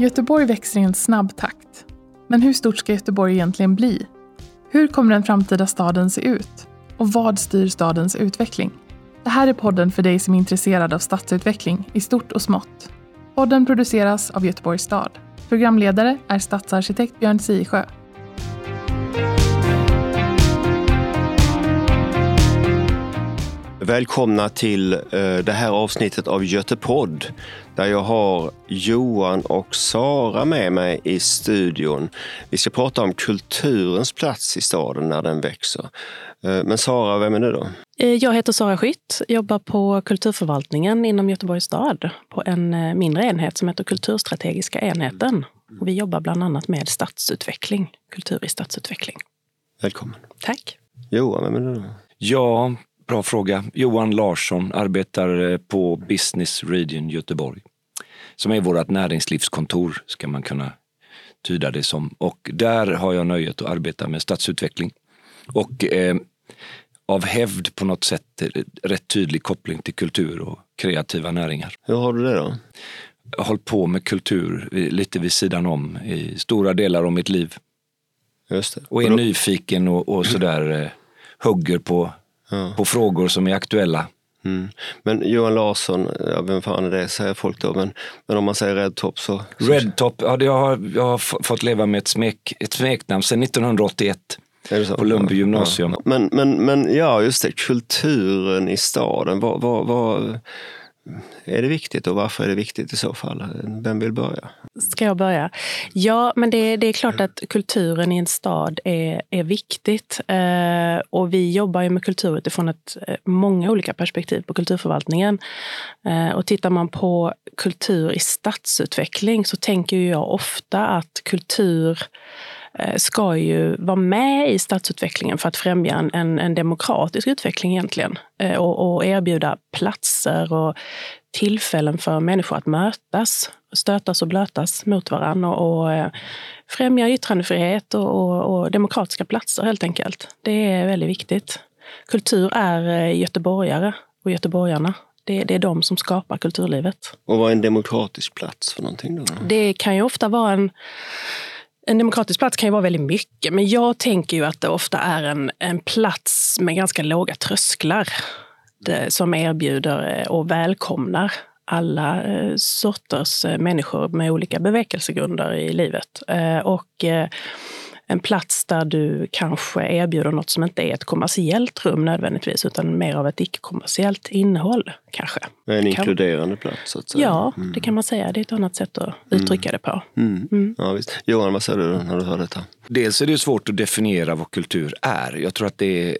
Göteborg växer i en snabb takt. Men hur stort ska Göteborg egentligen bli? Hur kommer den framtida staden se ut? Och vad styr stadens utveckling? Det här är podden för dig som är intresserad av stadsutveckling i stort och smått. Podden produceras av Göteborgs stad. Programledare är stadsarkitekt Björn Sisjö. Välkomna till eh, det här avsnittet av Götepodd där jag har Johan och Sara med mig i studion. Vi ska prata om kulturens plats i staden när den växer. Eh, men Sara, vem är du då? Eh, jag heter Sara Skytt, jobbar på kulturförvaltningen inom Göteborgs stad på en mindre enhet som heter Kulturstrategiska enheten. Och vi jobbar bland annat med stadsutveckling, kultur i stadsutveckling. Välkommen. Tack. Johan, vem är du då? Ja, Bra fråga. Johan Larsson arbetar eh, på Business Region Göteborg. Som är vårt näringslivskontor, ska man kunna tyda det som. Och där har jag nöjet att arbeta med stadsutveckling. Och eh, av hävd på något sätt eh, rätt tydlig koppling till kultur och kreativa näringar. Hur har du det då? Jag har hållit på med kultur lite vid sidan om i stora delar av mitt liv. Just det. Och är nyfiken och, och sådär eh, hugger på ja. på frågor som är aktuella. Mm. Men Johan Larsson, ja, vem fan är det säger folk då, men, men om man säger Redtop så... Redtop, ja, jag, har, jag har fått leva med ett, smek, ett smeknamn sedan 1981. På Lundby gymnasium. Ja. Men, men, men ja, just det, kulturen i staden. Vad, vad, vad, är det viktigt och varför är det viktigt i så fall? Vem vill börja? Ska jag börja? Ja, men det, det är klart att kulturen i en stad är, är viktigt. Eh, och vi jobbar ju med kultur utifrån ett, eh, många olika perspektiv på kulturförvaltningen. Eh, och tittar man på kultur i stadsutveckling så tänker jag ofta att kultur Eh, ska ju vara med i stadsutvecklingen för att främja en, en, demokratisk utveckling egentligen. Eh, och, och, erbjuda platser och tillfällen för människor att mötas, stötas och blötas mot varandra och, och eh, främja yttrandefrihet och, och, och, demokratiska platser helt enkelt. Det är väldigt viktigt. Kultur är göteborgare och göteborgarna. Det, det är de som skapar kulturlivet. Och vad är en demokratisk plats för någonting? Då? Det kan ju ofta vara en en demokratisk plats kan ju vara väldigt mycket, men jag tänker ju att det ofta är en, en plats med ganska låga trösklar det, som erbjuder eh, och välkomnar alla eh, sorters eh, människor med olika bevekelsegrunder i livet. Och en plats där du kanske erbjuder något som inte är ett kommersiellt rum nödvändigtvis, utan mer av ett icke-kommersiellt innehåll kanske. En inkluderande plats? Så att säga. Ja, mm. det kan man säga. Det är ett annat sätt att uttrycka mm. det på. Mm. mm. Ja, visst. Johan, vad säger du när du hör detta? Dels är det svårt att definiera vad kultur är. Jag tror att det är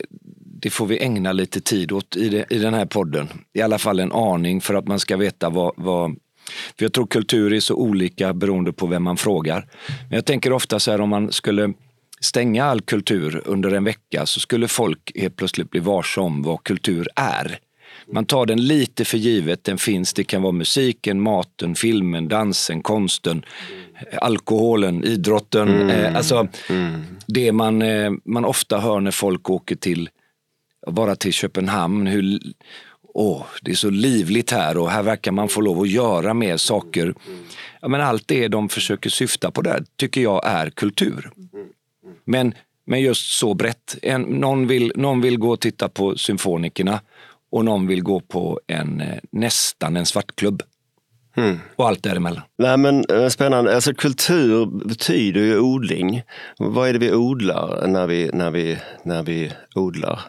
det får vi ägna lite tid åt i, det, i den här podden. I alla fall en aning för att man ska veta vad, vad för jag tror kultur är så olika beroende på vem man frågar. Men jag tänker ofta så här om man skulle stänga all kultur under en vecka så skulle folk helt plötsligt bli varse om vad kultur är. Man tar den lite för givet, den finns. Det kan vara musiken, maten, filmen, dansen, konsten, alkoholen, idrotten. Mm. Eh, alltså mm. det man, eh, man ofta hör när folk åker till, bara till Köpenhamn, hur åh, det är så livligt här och här verkar man få lov att göra mer saker. Ja, men allt det de försöker syfta på där tycker jag är kultur. Men, men just så brett. En, någon, vill, någon vill gå och titta på symfonikerna och någon vill gå på en, eh, nästan en svartklubb. Mm. Och allt däremellan. Nej, men, eh, spännande. Alltså, kultur betyder ju odling. Vad är det vi odlar när vi, när vi, när vi odlar?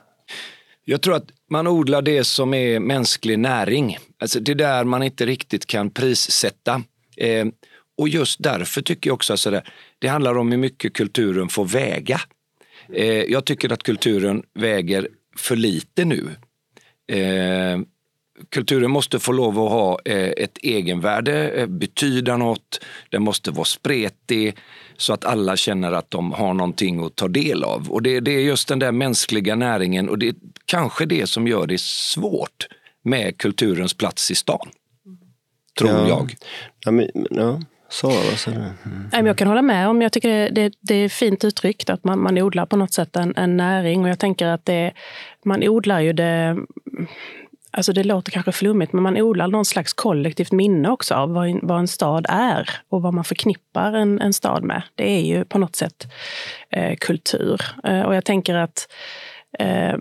Jag tror att man odlar det som är mänsklig näring. Alltså det är där man inte riktigt kan prissätta. Eh, och just därför tycker jag också att det handlar om hur mycket kulturen får väga. Eh, jag tycker att kulturen väger för lite nu. Eh, kulturen måste få lov att ha eh, ett egenvärde, eh, betyda något, den måste vara spretig så att alla känner att de har någonting att ta del av. Och det, det är just den där mänskliga näringen och det är kanske det som gör det svårt med kulturens plats i stan. Tror ja. jag. Ja, men, ja. Sara, vad säger du? Mm. Jag kan hålla med om, jag tycker det, det är fint uttryckt att man, man odlar på något sätt en, en näring och jag tänker att det, man odlar ju det Alltså det låter kanske flummigt, men man odlar någon slags kollektivt minne också av vad en, vad en stad är och vad man förknippar en, en stad med. Det är ju på något sätt eh, kultur. Eh, och jag tänker att eh,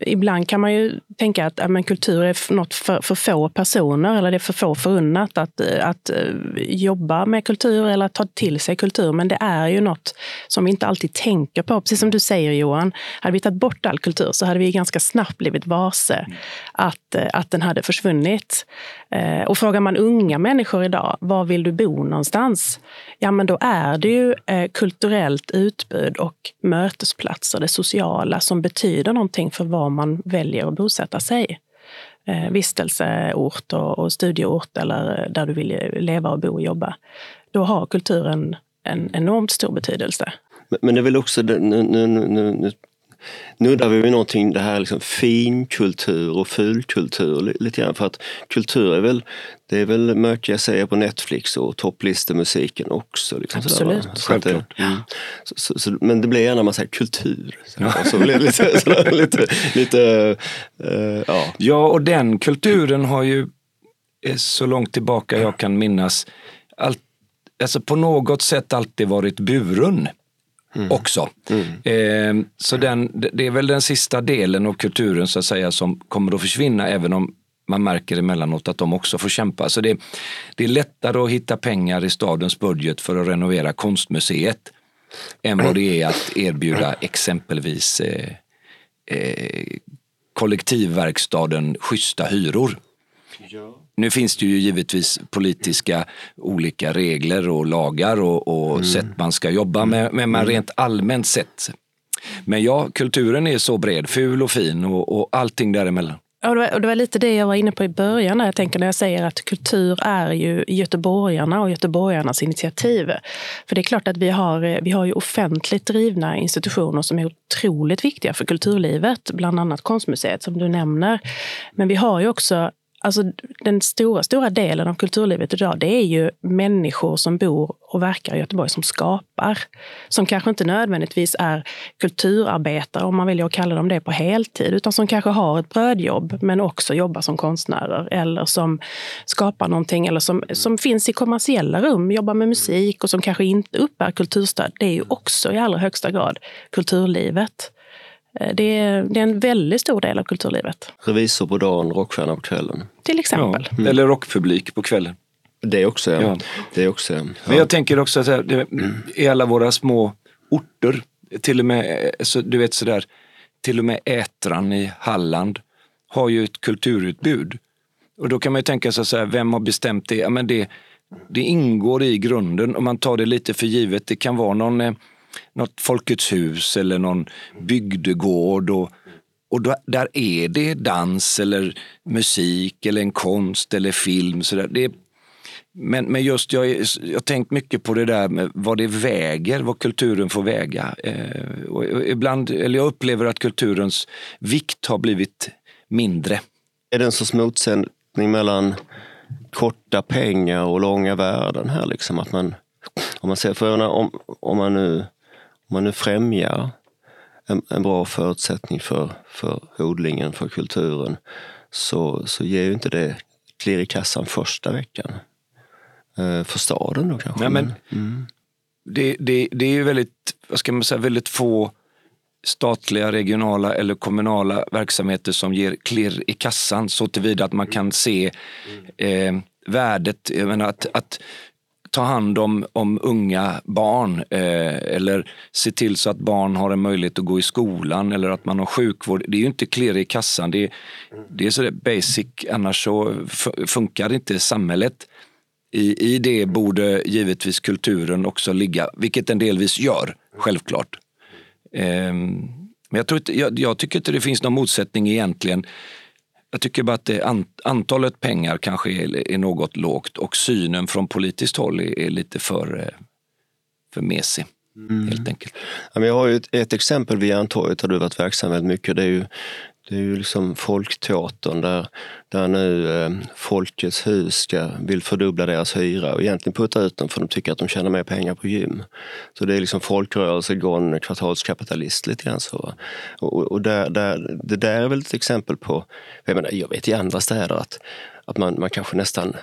Ibland kan man ju tänka att ja, men kultur är något för, för få personer eller det är för få förunnat att, att eh, jobba med kultur eller att ta till sig kultur. Men det är ju något som vi inte alltid tänker på. Precis som du säger Johan, hade vi tagit bort all kultur så hade vi ganska snabbt blivit varse att, eh, att den hade försvunnit. Eh, och frågar man unga människor idag, var vill du bo någonstans? Ja, men då är det ju kulturellt utbud och mötesplatser, det sociala, som betyder någonting för var var man väljer att bosätta sig. Eh, vistelseort och, och studieort eller eh, där du vill leva och bo och jobba. Då har kulturen en enormt stor betydelse. Men, men det är väl också, nu, nu, nu, nu nuddar vi vid någonting, det här liksom finkultur och fulkultur lite grann. För att kultur är väl, det är väl jag säger på Netflix och topplistemusiken också. Liksom Absolut. Sådär, Självklart. Mm. Så, så, så, men det blir gärna man säger kultur. Så, så blir det lite, sådär, lite, lite uh, ja. ja, och den kulturen har ju så långt tillbaka jag kan minnas allt, alltså på något sätt alltid varit buren mm. också. Mm. Eh, så den, det är väl den sista delen av kulturen så att säga som kommer att försvinna även om man märker emellanåt att de också får kämpa. Så det, det är lättare att hitta pengar i stadens budget för att renovera konstmuseet än vad det är att erbjuda exempelvis eh, eh, kollektivverkstaden schyssta hyror. Ja. Nu finns det ju givetvis politiska olika regler och lagar och, och mm. sätt man ska jobba med, men man mm. rent allmänt sett. Men ja, kulturen är så bred, ful och fin och, och allting däremellan. Och det, var, och det var lite det jag var inne på i början. När jag tänker när jag säger att kultur är ju göteborgarna och göteborgarnas initiativ. För det är klart att vi har, vi har ju offentligt drivna institutioner som är otroligt viktiga för kulturlivet. Bland annat Konstmuseet som du nämner. Men vi har ju också Alltså den stora, stora delen av kulturlivet idag, det är ju människor som bor och verkar i Göteborg som skapar. Som kanske inte nödvändigtvis är kulturarbetare, om man vill att kalla dem det på heltid, utan som kanske har ett brödjobb men också jobbar som konstnärer eller som skapar någonting eller som, som finns i kommersiella rum, jobbar med musik och som kanske inte uppbär kulturstöd. Det är ju också i allra högsta grad kulturlivet. Eh, det är, det är, en väldigt stor del av kulturlivet. Revisor på dagen, rockstjärna på kvällen. Till exempel. Ja, eller rockpublik på kvällen. Det också, ja. ja. Det också, ja. Men jag tänker också att det, i alla våra små orter, till och med, så, du vet sådär, till och med Ätran i Halland har ju ett kulturutbud. Och då kan man ju tänka sig så här, vem har bestämt det? Ja, men det? Det ingår i grunden, om man tar det lite för givet. Det kan vara någon eh, något Folkets hus eller någon bygdegård. Och, och då, där är det dans eller musik eller en konst eller film. Så där. Det, men, men just jag har tänkt mycket på det där med vad det väger, vad kulturen får väga. Eh, och ibland, eller jag upplever att kulturens vikt har blivit mindre. Är det en sorts motsättning mellan korta pengar och långa värden här? Liksom? Att man, om, man ser, för om, om man nu om man nu främjar en, en, bra förutsättning för, för odlingen, för kulturen, så, så ger ju inte det klirr i kassan första veckan. Eh, för staden då kanske. Nej, men, mm. det, det, det är ju väldigt, vad ska man säga, väldigt få statliga, regionala eller kommunala verksamheter som ger klirr i kassan så tillvida att man kan se eh, värdet. Jag menar att, att ta hand om, om unga barn eh, eller se till så att barn har en möjlighet att gå i skolan eller att man har sjukvård. Det är ju inte klirr i kassan. Det är, det är så basic, annars så funkar inte samhället. I, I det borde givetvis kulturen också ligga, vilket den delvis gör, självklart. Eh, men jag, tror inte, jag, jag tycker inte det finns någon motsättning egentligen jag tycker bara att det, antalet pengar kanske är, är, något lågt och synen från politiskt håll är, är lite för, eh, för mesig. Mm. Helt enkelt. jag har ju ett, ett exempel vid Järntorget där du varit verksam väldigt mycket. Det är ju, Det är ju liksom Folkteatern där, där nu eh, Folkets hus ska, vill fördubbla deras hyra och egentligen putta ut dem för de tycker att de tjänar mer pengar på gym. Så det är liksom folkrörelse gone kvartalskapitalist lite grann så. Och, och där, där, det där är väl ett exempel på, jag, menar, jag vet i andra städer att, att man, man kanske nästan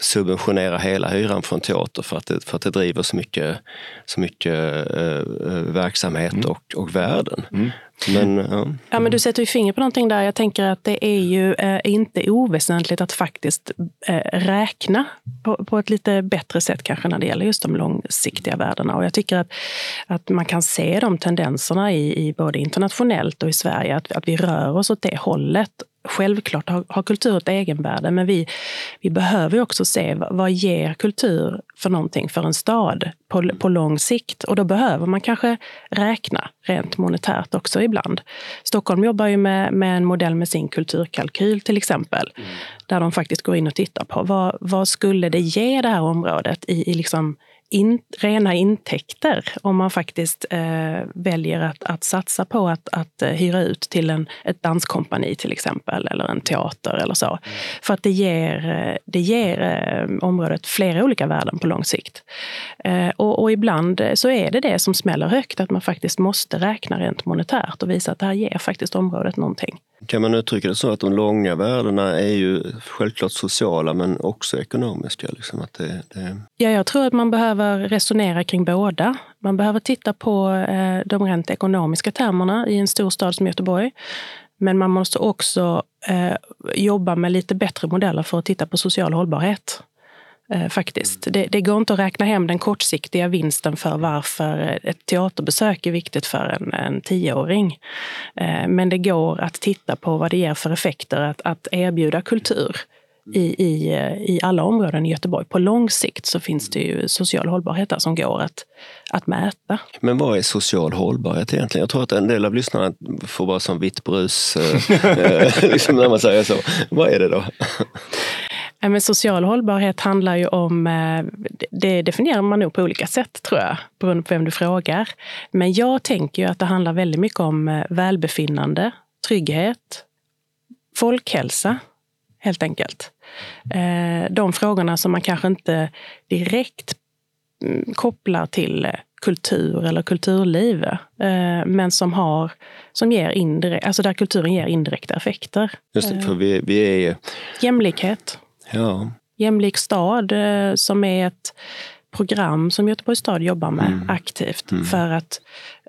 subventionera hela hyran från teater för att det, för att det driver så mycket, så mycket eh, verksamhet mm. och, och värden. Mm. Men, ja. ja. men du sätter ju finger på någonting där. Jag tänker att det är ju eh, inte oväsentligt att faktiskt eh, räkna på, på, ett lite bättre sätt kanske när det gäller just de långsiktiga värdena. Och jag tycker att, att man kan se de tendenserna i, i både internationellt och i Sverige, att, att vi rör oss åt det hållet Självklart har, har kultur ett egenvärde, men vi, vi behöver också se vad, vad ger kultur för någonting för en stad på, på lång sikt. Och då behöver man kanske räkna rent monetärt också ibland. Stockholm jobbar ju med, med en modell med sin kulturkalkyl till exempel, mm. där de faktiskt går in och tittar på vad, vad skulle det ge det här området i, i liksom in, rena intäkter om man faktiskt eh, väljer att, att satsa på att, att eh, hyra ut till en, ett danskompani till exempel, eller en teater eller så. Mm. För att det ger, eh, det ger eh, området flera olika värden på lång sikt. Eh, och, och, ibland så är det det som smäller högt, att man faktiskt måste räkna rent monetärt och visa att det här ger faktiskt området någonting. Kan man uttrycka det så att de långa värdena är ju självklart sociala men också ekonomiska? Liksom, att det, det... Ja, jag tror att man behöver resonera kring båda. Man behöver titta på eh, de rent ekonomiska termerna i en stor stad som Göteborg. Men man måste också eh, jobba med lite bättre modeller för att titta på social hållbarhet. Eh, faktiskt. Det, det, går inte att räkna hem den kortsiktiga vinsten för varför ett teaterbesök är viktigt för en, en tioåring. Eh, men det går att titta på vad det ger för effekter att, att erbjuda kultur i, i, i alla områden i Göteborg. På lång sikt så finns det ju social hållbarhet där som går att, att mäta. Men vad är social hållbarhet egentligen? Jag tror att en del av lyssnarna får bara som vitt brus eh, liksom när man säger så. Vad är det då? Men social hållbarhet handlar ju om, eh, det definierar man nog på olika sätt tror jag, beroende på vem du frågar. Men jag tänker ju att det handlar väldigt mycket om eh, välbefinnande, trygghet, folkhälsa, helt enkelt. Eh, de frågorna som man kanske inte direkt mm, kopplar till kultur eller kulturliv, men som, har, som ger indirekt, alltså där kulturen ger indirekta effekter. Just det, för vi, vi är... Jämlikhet. Ja. Jämlik stad, eh, som är ett program som Göteborgs stad jobbar med mm. aktivt mm. för att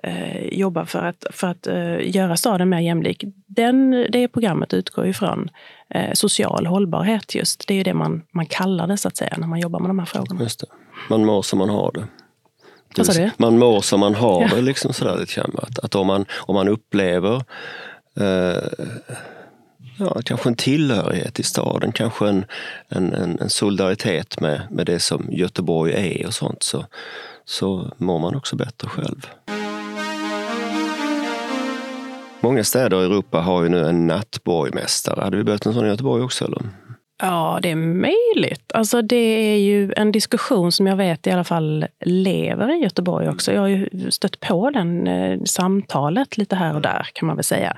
eh, jobba för att, för att eh, göra staden mer jämlik. Den, det programmet utgår ifrån eh, social hållbarhet just. Det är det man, man kallar det så att säga när man jobbar med de här frågorna. Just det. Man mår som man har det. Sa du? Man mår som man har ja. det. Liksom sådär, att, att om, man, om man upplever eh, ja, kanske en tillhörighet i staden, kanske en, en, en, solidaritet med, med det som Göteborg är och sånt, så, så mår man också bättre själv. Många städer i Europa har ju nu en nattborgmästare. Hade vi behövt en sån i Göteborg också? Eller? Ja, det är möjligt. Alltså, det är ju en diskussion som jag vet i alla fall lever i Göteborg också. Jag har ju stött på den eh, samtalet lite här och där kan man väl säga.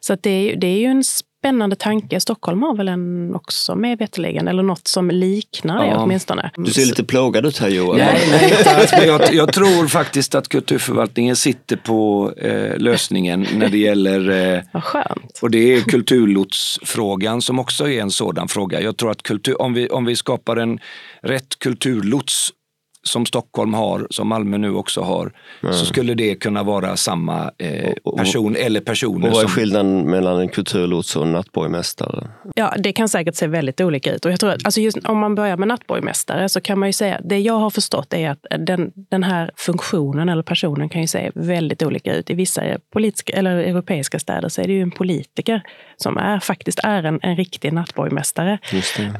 Så det, är, det är ju en spännande tanke. Stockholm har väl en också med veterligen, eller något som liknar det åtminstone. Du ser lite plågad ut här Johan. Nej, nej inte alls, jag, jag, tror faktiskt att kulturförvaltningen sitter på eh, lösningen när det gäller... Eh, Vad skönt. Och det är kulturlotsfrågan som också är en sådan fråga. Jag tror att kultur, om, vi, om vi skapar en rätt kulturlots som Stockholm har, som Malmö nu också har, mm. så skulle det kunna vara samma eh, person och, eller personer. Och vad är skillnaden mellan en kulturlots och en nattborgmästare? Ja, det kan säkert se väldigt olika ut. Och jag tror att, alltså just, om man börjar med nattborgmästare så kan man ju säga, det jag har förstått är att den, den här funktionen eller personen kan ju se väldigt olika ut. I vissa politiska, eller europeiska städer så är det ju en politiker som är, faktiskt är en, en riktig nattborgmästare.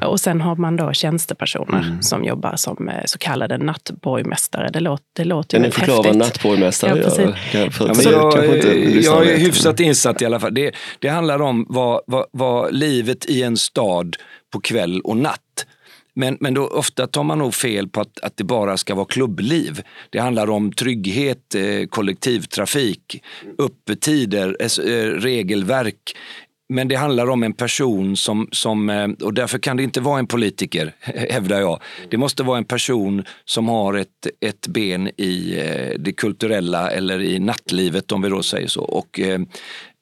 Och sen har man då tjänstepersoner mm. som jobbar som eh, så kallade nattborgmästare. Det låter, det låter ju häftigt. Kan ni förklara vad nattborgmästare ja, gör? Ja, jag, jag är hyfsat insatt i alla fall. Det, det handlar om vad, vad, vad livet i en stad på kväll och natt Men, men då, ofta tar man nog fel på att, att det bara ska vara klubbliv. Det handlar om trygghet, eh, kollektivtrafik, öppettider, eh, regelverk. Men det handlar om en person som, som, eh, och därför kan det inte vara en politiker, hävdar jag. Det måste vara en person som har ett, ett ben i eh, det kulturella eller i nattlivet om vi då säger så. Och eh,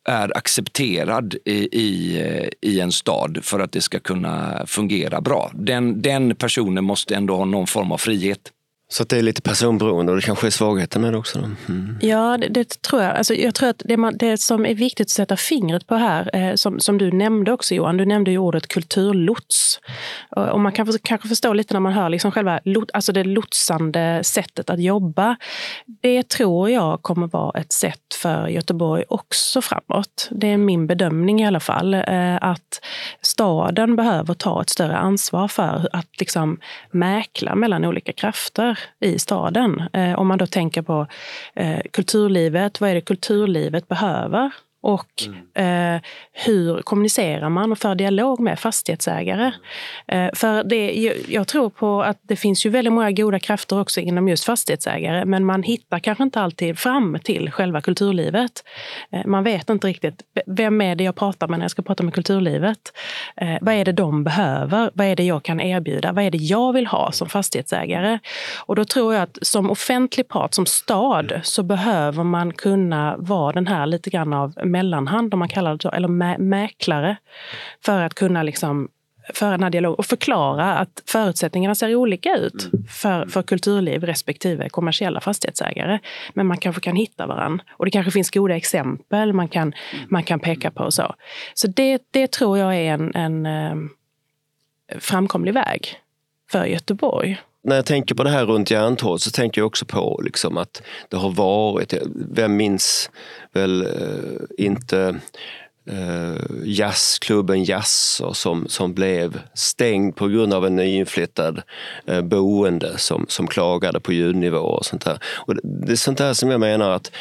är accepterad i, i, i, en stad för att det ska kunna fungera bra. Den, den personen måste ändå ha någon form av frihet. Så att det är lite personberoende och det kanske är svagheten med det också? Mm. Ja, det, det, tror jag. Alltså, jag tror att det, man, det, som är viktigt att sätta fingret på här, eh, som, som du nämnde också Johan, du nämnde ju ordet kulturlots. Och, och man kan för, kanske förstå lite när man hör liksom själva alltså det lotsande sättet att jobba. Det tror jag kommer vara ett sätt för Göteborg också framåt. Det är min bedömning i alla fall. Eh, att staden behöver ta ett större ansvar för att liksom mäkla mellan olika krafter i staden. Eh, om man då tänker på eh, kulturlivet, vad är det kulturlivet behöver? Och mm. eh, hur kommunicerar man och för dialog med fastighetsägare? Eh, för det, jag tror på att det finns ju väldigt många goda krafter också inom just fastighetsägare, men man hittar kanske inte alltid fram till själva kulturlivet. Eh, man vet inte riktigt, vem är det jag pratar med när jag ska prata med kulturlivet? Eh, vad är det de behöver? Vad är det jag kan erbjuda? Vad är det jag vill ha som fastighetsägare? Och då tror jag att som offentlig part, som stad, så behöver man kunna vara den här lite grann av mellanhand, om man kallar det så, eller mä mäklare, för att kunna liksom föra den här dialogen och förklara att förutsättningarna ser olika ut för, för kulturliv respektive kommersiella fastighetsägare. Men man kanske kan hitta varandra. Och det kanske finns goda exempel man kan, man kan peka på. och Så Så det, det tror jag är en, en um, framkomlig väg för Göteborg när jag tänker på det här runt Järntorget så tänker jag också på liksom att det har varit, vem minns väl eh, inte eh, jazzklubben Jazz som, som blev stängd på grund av en nyinflyttad eh, boende som, som klagade på ljudnivå och sånt där. Och det, det är sånt där som jag menar att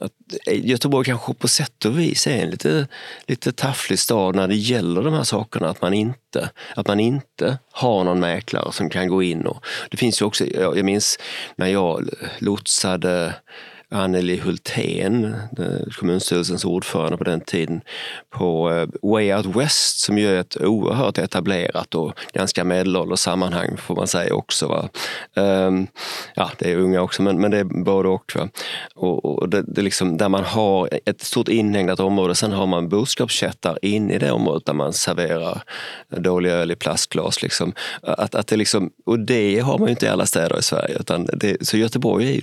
att eh, Göteborg kanske på sätt och vis är en lite, lite tafflig stad när det gäller de här sakerna. Att man inte, att man inte har någon mäklare som kan gå in. Och, det finns ju också, jag minns när jag lotsade Anneli Hultén, kommunstyrelsens ordförande på den tiden, på eh, Way Out West som ju är ett oerhört etablerat och ganska medelålders sammanhang får man säga också. Va? Um, ja, det är unga också, men, men det är både och. Va? Och, och det, det liksom, där man har ett stort inhägnat område, sen har man boskapskättar in i det området där man serverar dålig öl i plastglas. Liksom. Att, att det liksom, och det har man ju inte i alla städer i Sverige. Utan det, så Göteborg är ju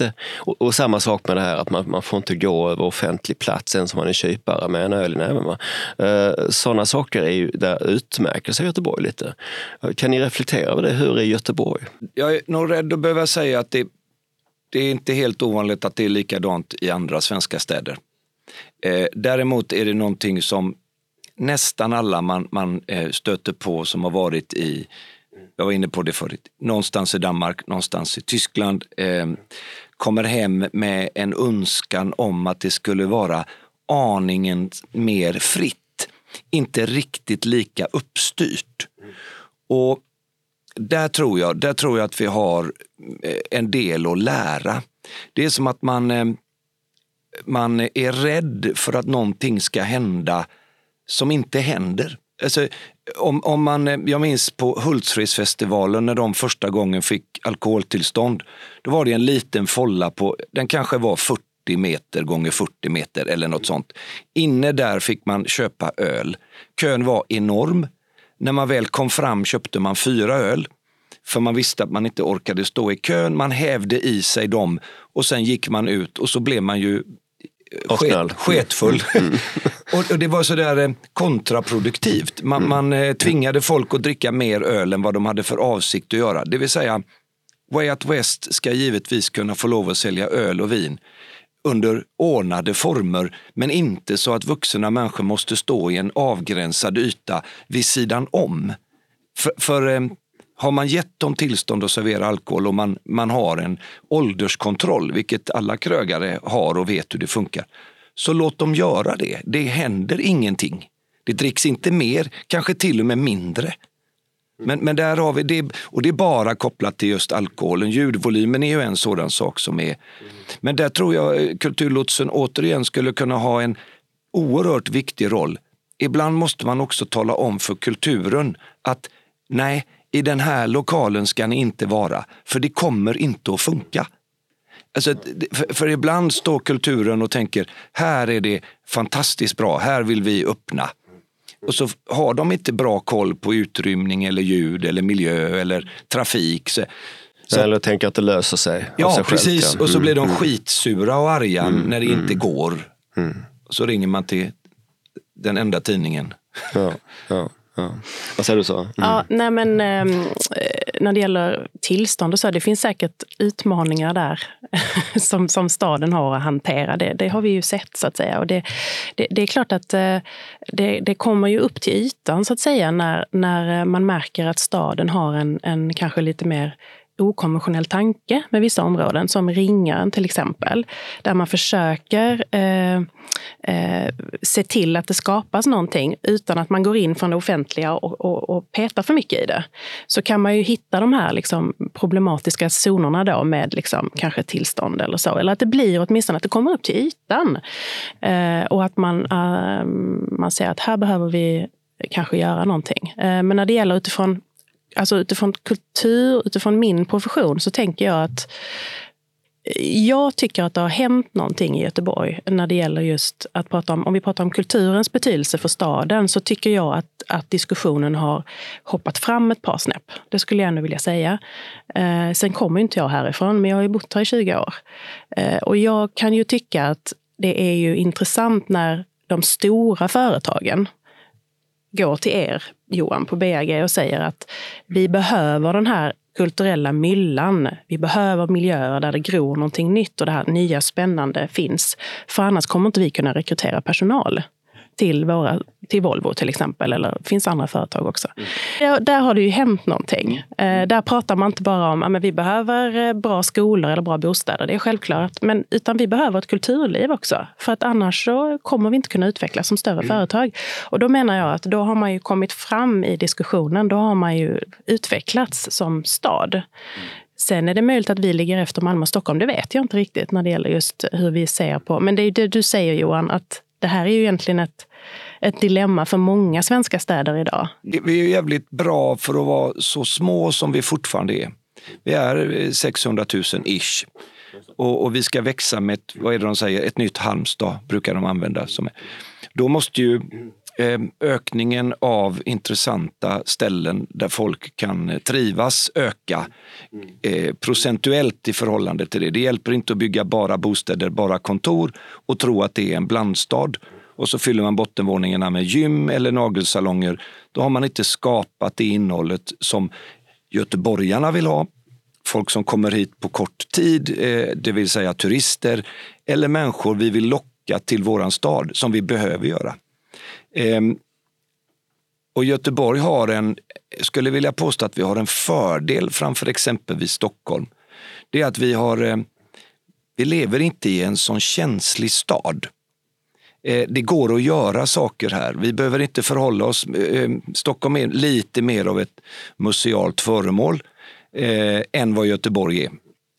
inte... och, och, samma sak med det här att man, man får inte gå över offentlig plats ens om man är kypare med en öl i näven. Uh, eh, Sådana saker är ju, där utmärker sig Göteborg lite. Eh, kan ni reflektera över det? Hur är Göteborg? Jag är nog rädd att behöva säga att det, det är inte helt ovanligt att det är likadant i andra svenska städer. Eh, däremot är det någonting som nästan alla man, man eh, stöter på som har varit i jag var inne på det förut, någonstans i Danmark, någonstans i Tyskland. Eh, kommer hem med en önskan om att det skulle vara aningen mer fritt. Inte riktigt lika uppstyrt. Och där tror, jag, där tror jag att vi har eh, en del att lära. Det är som att man, eh, man är rädd för att någonting ska hända som inte händer. Alltså, om, om man, eh, jag minns på Hultsfredsfestivalen när de första gången fick alkoholtillstånd. Då var det en liten folla på, den kanske var 40 meter gånger 40 meter eller något sånt. Inne där fick man köpa öl. Kön var enorm. När man väl kom fram köpte man fyra öl. För man visste att man inte orkade stå i kön. Man hävde i sig dem och sen gick man ut och så blev man ju sket, sketfull. Mm. och, och, det var sådär eh, kontraproduktivt. Man, mm. man eh, tvingade folk att dricka mer öl än vad de hade för avsikt att göra. Det vill säga, Way Out West ska givetvis kunna få lov att sälja öl och vin under ordnade former, men inte så att vuxna människor måste stå i en avgränsad yta vid sidan om. För, för eh, har man gett dem tillstånd att servera alkohol och man, man har en ålderskontroll, vilket alla krögare har och vet hur det funkar, så låt dem göra det. Det händer ingenting. Det dricks inte mer, kanske till och med mindre. Men, men där har vi det, och det är bara kopplat till just alkoholen. Ljudvolymen är ju en sådan sak som är... Men där tror jag eh, kulturlotsen återigen skulle kunna ha en oerhört viktig roll. Ibland måste man också tala om för kulturen att nej, i den här lokalen ska ni inte vara, för det kommer inte att funka. Alltså, för, för, ibland står kulturen och tänker, här är det fantastiskt bra, här vill vi öppna. Och så har de inte bra koll på utrymning eller ljud eller miljö eller trafik. Så, så, eller tänker att det löser sig Ja, sig precis. Själv, ja. Och så blir de Mm. skitsura och arga Mm, när det inte går. Mm. Så ringer man till den enda tidningen. Ja, ja, ja. Vad säger du så? Mm. Ja, nej men ehm, eh, när det gäller tillstånd och så, det finns säkert utmaningar där som, som staden har att hantera. Det, det har vi ju sett så att säga. Och det, det, det är klart att eh, det, det kommer ju upp till ytan så att säga när, när eh, man märker att staden har en, en kanske lite mer okonventionell tanke med vissa områden, som ringaren till exempel, där man försöker eh, eh, se till att det skapas någonting utan att man går in från det offentliga och, och, och petar för mycket i det. Så kan man ju hitta de här liksom, problematiska zonerna då med liksom, kanske tillstånd eller så. Eller att det blir åtminstone att det kommer upp till ytan. Eh, och att man, eh, man säger att här behöver vi kanske göra någonting. Eh, men när det gäller utifrån alltså utifrån kultur, utifrån min profession, så tänker jag att eh, jag tycker att det har hänt någonting i Göteborg när det gäller just att prata om, om vi pratar om kulturens betydelse för staden, så tycker jag att, att diskussionen har hoppat fram ett par snäpp. Det skulle jag ändå vilja säga. Eh, sen kommer inte jag härifrån, men jag har ju bott här i 20 år. Eh, och jag kan ju tycka att det är ju intressant när de stora företagen går till er, Johan, på BAG och säger att vi behöver den här kulturella myllan. Vi behöver miljöer där det gror någonting nytt och det här nya spännande finns. För annars kommer inte vi kunna rekrytera personal till, våra, till Volvo till exempel, eller det finns andra företag också. Mm. Där, där, har det ju hänt någonting. Eh, där pratar man inte bara om att vi behöver bra skolor eller bra bostäder, det är självklart, men, utan vi behöver ett kulturliv också. För att annars så kommer vi inte kunna utvecklas som större mm. företag. Och då menar jag att då har man ju kommit fram i diskussionen, då har man ju utvecklats som stad. Mm. Sen är det möjligt att vi ligger efter Malmö och Stockholm, det vet jag inte riktigt när det gäller just hur vi ser på, men det är det du säger Johan, att det här är ju egentligen ett, ett dilemma för många svenska städer idag. Vi är jävligt bra för att vara så små som vi fortfarande är. Vi är eh, 600 000 ish. Och, och vi ska växa med, ett, vad är det de säger, ett nytt Halmstad brukar de använda. Som, då måste ju ökningen av intressanta ställen där folk kan trivas öka eh, procentuellt i förhållande till det. Det hjälper inte att bygga bara bostäder, bara kontor och tro att det är en blandstad. Och så fyller man bottenvåningarna med gym eller nagelsalonger. Då har man inte skapat det innehållet som göteborgarna vill ha. Folk som kommer hit på kort tid, eh, det vill säga turister eller människor vi vill locka till våran stad som vi behöver göra. Ehm, och Göteborg har en, skulle vilja påstå att vi har en fördel framför exempelvis Stockholm. Det är att vi har, eh, vi lever inte i en sån känslig stad. Eh, det går att göra saker här. Vi behöver inte förhålla oss. Ehm, Stockholm är lite mer av ett musealt föremål eh, än vad Göteborg är.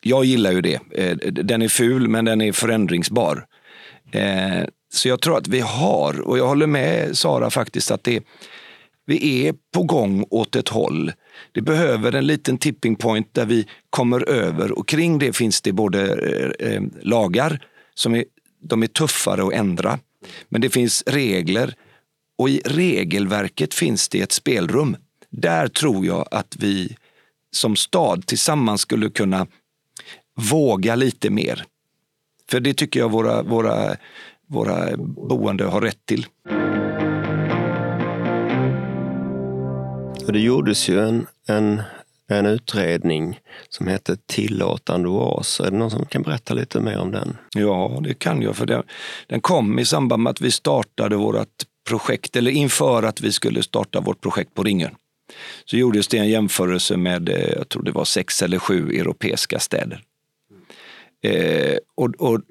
Jag gillar ju det. Eh, den är ful men den är förändringsbar. Så jag tror att vi har, och jag håller med Sara faktiskt, att det, vi är på gång åt ett håll. Det behöver en liten tipping point där vi kommer över och kring det finns det både eh, eh, lagar som är, de är tuffare att ändra. Men det finns regler och i regelverket finns det ett spelrum. Där tror jag att vi som stad tillsammans skulle kunna våga lite mer. För det tycker jag våra, våra våra boende har rätt till. Det gjordes ju en, en, en utredning som hette Tillåtande oas. Är det någon som kan berätta lite mer om den? Ja, det kan jag. för Den, den kom i samband med att vi startade vårt projekt, eller inför att vi skulle starta vårt projekt på Ringön. Så gjordes det en jämförelse med, jag tror det var sex eller sju europeiska städer. Eh, och, och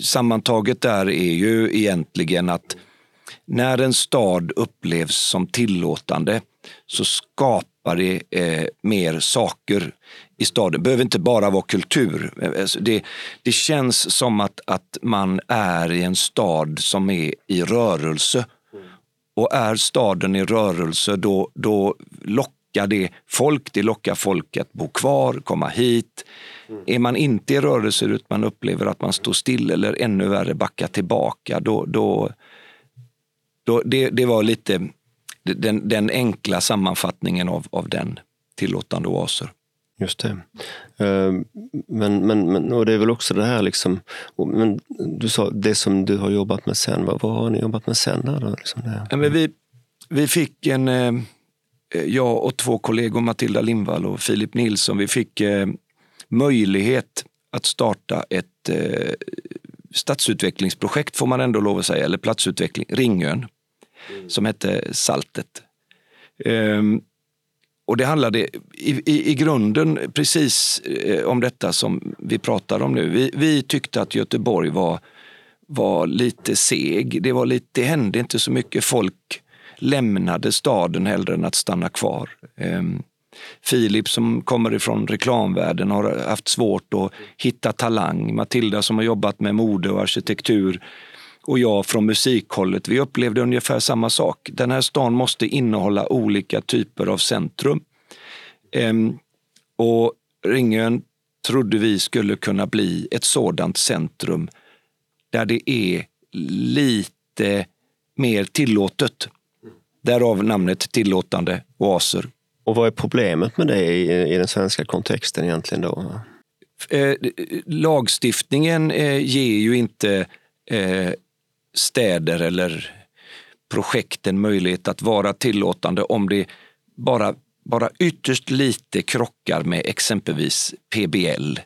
sammantaget där är ju egentligen att när en stad upplevs som tillåtande så skapar det eh, mer saker i staden. Det behöver inte bara vara kultur. Eh, alltså det, det känns som att, att man är i en stad som är i rörelse. Och är staden i rörelse då, då lockar det folk. Det lockar folk att bo kvar, komma hit. Är man inte i rörelse utan man upplever att man står still eller ännu värre backar tillbaka, då, då, då det, det var lite den, den enkla sammanfattningen av, av den tillåtande oaser. Just det. Ehm, men, men, men, och det är väl också det här, liksom, men du sa det som du har jobbat med sen. Vad, vad har ni jobbat med sen? Där då, liksom ja, men vi, vi fick en, eh, jag och två kollegor, Matilda Lindvall och Filip Nilsson, vi fick eh, möjlighet att starta ett eh, stadsutvecklingsprojekt, får man ändå lov att säga, eller platsutveckling, Ringön, mm. som hette Saltet. Um, och det handlade i, i, i grunden precis eh, om detta som vi pratar om nu. Vi, vi tyckte att Göteborg var, var lite seg. Det, var lite, det hände inte så mycket. Folk lämnade staden hellre än att stanna kvar. Um, Filip som kommer ifrån reklamvärlden har haft svårt att hitta talang. Matilda som har jobbat med mode och arkitektur och jag från musikhållet, vi upplevde ungefär samma sak. Den här stan måste innehålla olika typer av centrum. Ehm, och Ringön trodde vi skulle kunna bli ett sådant centrum där det är lite mer tillåtet. Därav namnet tillåtande oaser. Och vad är problemet med det i, i den svenska kontexten egentligen då? Eh, lagstiftningen eh, ger ju inte eh, städer eller projekt en möjlighet att vara tillåtande om det bara, bara ytterst lite krockar med exempelvis PBL,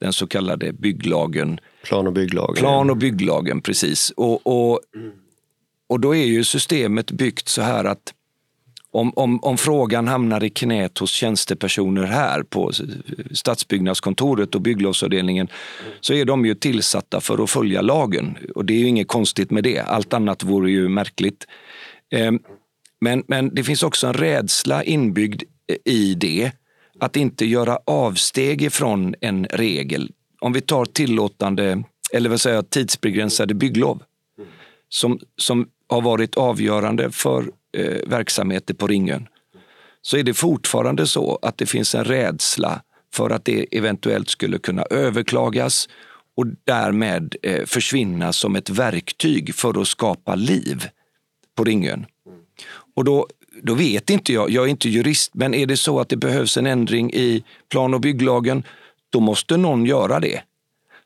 den så kallade bygglagen. Plan och bygglagen. Plan och bygglagen, precis. Och, och, och då är ju systemet byggt så här att om, om, om frågan hamnar i knät hos tjänstepersoner här på stadsbyggnadskontoret och bygglovsavdelningen så är de ju tillsatta för att följa lagen. Och det är ju inget konstigt med det. Allt annat vore ju märkligt. Ehm, men, men det finns också en rädsla inbyggd i det att inte göra avsteg ifrån en regel. Om vi tar tillåtande, eller vad säger tidsbegränsade bygglov som, som har varit avgörande för eh, verksamheter på Ringön så är det fortfarande så att det finns en rädsla för att det eventuellt skulle kunna överklagas och därmed eh, försvinna som ett verktyg för att skapa liv på Ringön. Och då, då vet inte jag, jag är inte jurist, men är det så att det behövs en ändring i plan och bygglagen, då måste någon göra det.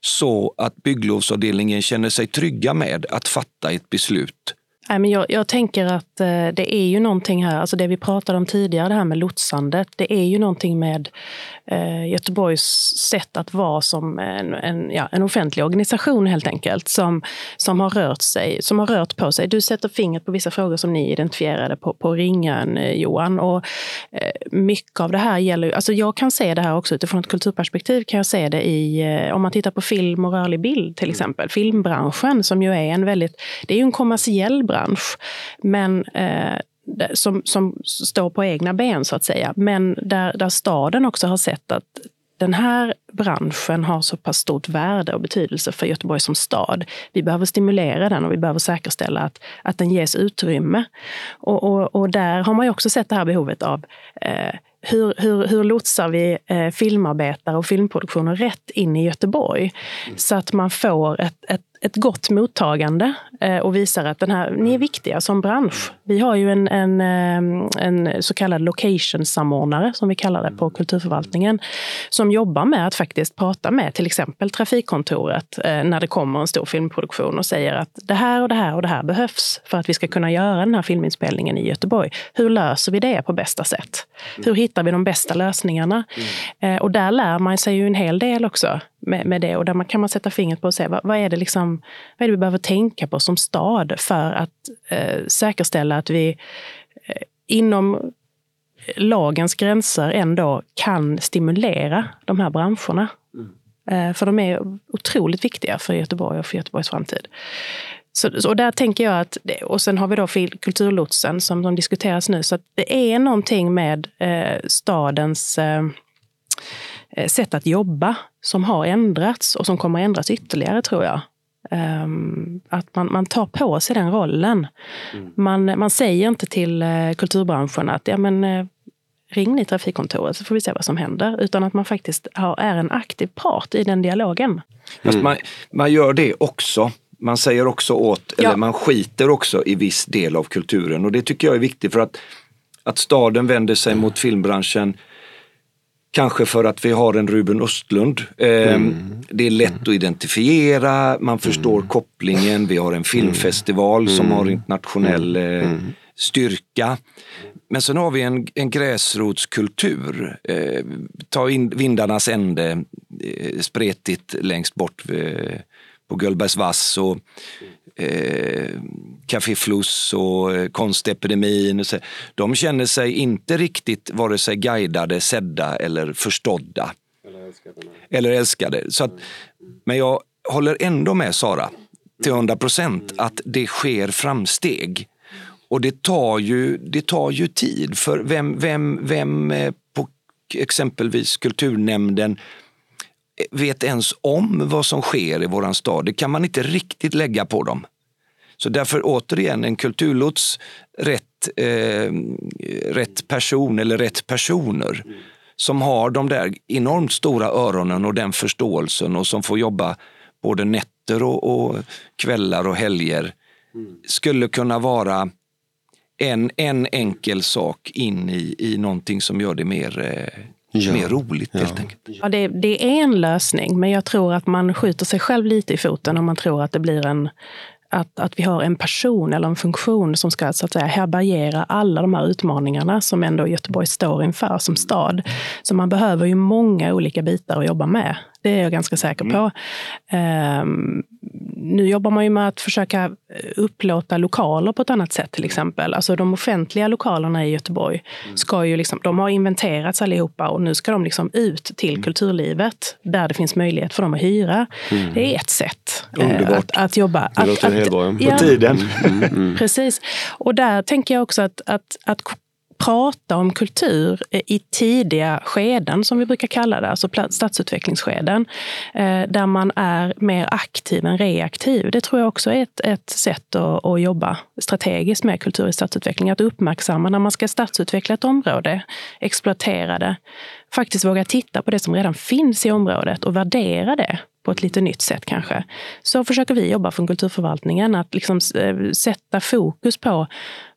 Så att bygglovsavdelningen känner sig trygga med att fatta ett beslut Nej, men jag, jag, tänker att eh, det är ju någonting här, alltså det vi pratade om tidigare, det här med lotsandet, det är ju någonting med eh, Göteborgs sätt att vara som en, en, ja, en offentlig organisation helt enkelt, som, som har rört sig, som har rört på sig. Du sätter fingret på vissa frågor som ni identifierade på, på Ringön, eh, Johan. Och, eh, mycket av det här gäller, alltså jag kan se det här också utifrån ett kulturperspektiv, kan jag se det i, eh, om man tittar på film och rörlig bild till exempel, filmbranschen som ju är en väldigt, det är ju en kommersiell bransch bransch. Men eh, som, som står på egna ben, så att säga. Men där, där staden också har sett att den här branschen har så pass stort värde och betydelse för Göteborg som stad. Vi behöver stimulera den och vi behöver säkerställa att, att den ges utrymme. Och, och, och där har man ju också sett det här behovet av eh, hur, hur, hur lotsar vi eh, filmarbetare och filmproduktioner rätt in i Göteborg? Mm. Så att man får ett, ett ett gott mottagande eh, och visar att den här, ni är viktiga som bransch. Vi har ju en, en, eh, en så kallad location-samordnare, som vi kallar det på kulturförvaltningen, som jobbar med att faktiskt prata med till exempel Trafikkontoret eh, när det kommer en stor filmproduktion och säger att det här och det här och det här behövs för att vi ska kunna göra den här filminspelningen i Göteborg. Hur löser vi det på bästa sätt? Hur hittar vi de bästa lösningarna? Mm. Och där lär man sig ju en hel del också med, med det. Och där man, kan man sätta fingret på och se vad, vad, är det liksom, vad är det vi behöver tänka på som stad för att eh, säkerställa att vi eh, inom lagens gränser ändå kan stimulera de här branscherna. Mm. Eh, för de är otroligt viktiga för Göteborg och för Göteborgs framtid. Så, och där tänker jag att, och sen har vi då kulturlotsen som, som diskuteras nu, så det är någonting med eh, stadens eh, eh, sätt att jobba som har ändrats och som kommer att ändras ytterligare tror jag. Um, att man, man tar på sig den rollen. Mm. Man, man säger inte till uh, kulturbranschen att ja, men, uh, ring ni trafikkontoret så får vi se vad som händer. Utan att man faktiskt har, är en aktiv part i den dialogen. Mm. Man, man gör det också man säger också åt, ja. eller man skiter också i viss del av kulturen och det tycker jag är viktigt för att, att staden vänder sig mm. mot filmbranschen Kanske för att vi har en Ruben Östlund. Eh, mm. Det är lätt att identifiera, man förstår mm. kopplingen. Vi har en filmfestival mm. som har internationell mm. eh, mm. styrka. Men sen har vi en, en gräsrotskultur. Eh, ta in Vindarnas ände, eh, spretigt längst bort eh, på Gullbergsvass och eh, Café Fluss och eh, Konstepidemin. Och så. De känner sig inte riktigt vare sig guidade, sedda eller förstådda. Eller älskade. Eller älskade. Så att, men jag håller ändå med Sara till 100 procent att det sker framsteg. Och det tar ju, det tar ju tid för vem, vem, vem eh, på exempelvis kulturnämnden vet ens om vad som sker i våran stad. Det kan man inte riktigt lägga på dem. Så därför återigen en kulturlots, rätt, eh, rätt person eller rätt personer som har de där enormt stora öronen och den förståelsen och som får jobba både nätter och, och kvällar och helger skulle kunna vara en, en enkel sak in i, i någonting som gör det mer eh, ja. mer roligt ja. helt enkelt. Ja, det, det, är en lösning, men jag tror att man skjuter sig själv lite i foten om man tror att det blir en att, att vi har en person eller en funktion som ska så att säga, härbärgera alla de här utmaningarna som ändå Göteborg står inför som stad. Så man behöver ju många olika bitar att jobba med. Det är jag ganska säker på. Mm. Nu jobbar man ju med att försöka eh, upplåta lokaler på ett annat sätt till exempel. Alltså de offentliga lokalerna i Göteborg mm. ska ju liksom, de har inventerats allihopa och nu ska de liksom ut till mm. kulturlivet där det finns möjlighet för dem att hyra. Mm. Det är ett sätt eh, att, att, jobba. Det låter bra. På ja, tiden. Mm, mm, Precis. Och där tänker jag också att, att, att prata om kultur eh, i tidiga skeden, som vi brukar kalla det, alltså stadsutvecklingsskeden, eh, där man är mer aktiv än reaktiv. Det tror jag också är ett, ett sätt att, att jobba strategiskt med kultur i stadsutveckling. Att uppmärksamma när man ska stadsutveckla ett område, exploatera det, faktiskt våga titta på det som redan finns i området och värdera det på ett lite nytt sätt kanske. Så försöker vi jobba från kulturförvaltningen, att liksom eh, sätta fokus på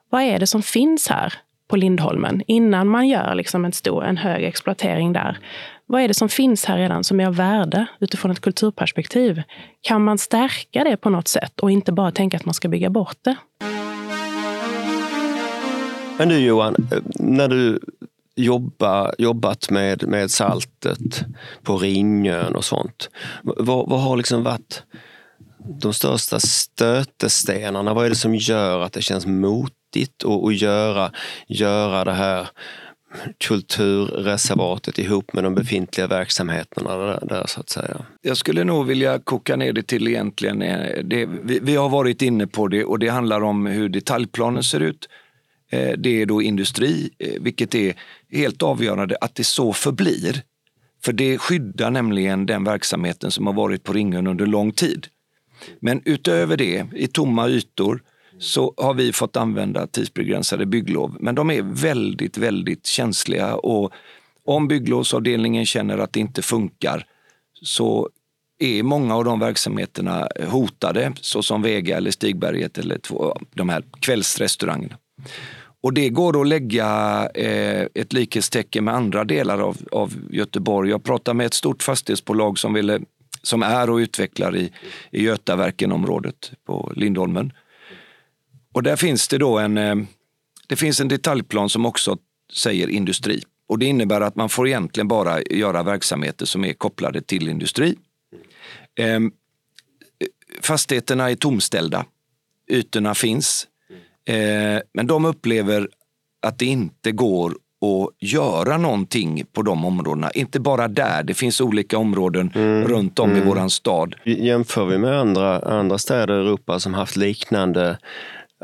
vad är det som finns här? På Lindholmen innan man gör liksom en, stor, en hög exploatering där. Vad är det som finns här redan som är av värde utifrån ett kulturperspektiv? Kan man stärka det på något sätt och inte bara tänka att man ska bygga bort det? Men du Johan, när du jobba, jobbat med, med saltet på Ringön och sånt, vad, vad har liksom varit de största stötestenarna? Vad är det som gör att det känns mot viktigt att, att göra, göra det här kulturreservatet ihop med de befintliga verksamheterna där, där, så att säga. Jag skulle nog vilja koka ner det till egentligen, eh, det, vi, vi, har varit inne på det och det handlar om hur detaljplanen ser ut. Eh, det är då industri, eh, vilket är helt avgörande att det så förblir. För det skyddar nämligen den verksamheten som har varit på Ringön under lång tid. Men utöver det, i tomma ytor, så har vi fått använda tidsbegränsade bygglov. Men de är väldigt, väldigt känsliga och om bygglovsavdelningen känner att det inte funkar så är många av de verksamheterna hotade, såsom Vega eller Stigberget eller två, de här kvällsrestaurangerna. Och det går att lägga eh, ett likhetstecken med andra delar av, av Göteborg. Jag pratade med ett stort fastighetsbolag som, ville, som är och utvecklar i, i Götaverkenområdet på Lindholmen. Och där finns det då en, eh, det finns en detaljplan som också säger industri. Och det innebär att man får egentligen bara göra verksamheter som är kopplade till industri. Ehm, fastigheterna är tomställda. Ytorna finns. Eh, men de upplever att det inte går att göra någonting på de områdena. Inte bara där, det finns olika områden mm. runt om mm. i våran stad. Jämför vi med andra, andra städer i Europa som haft liknande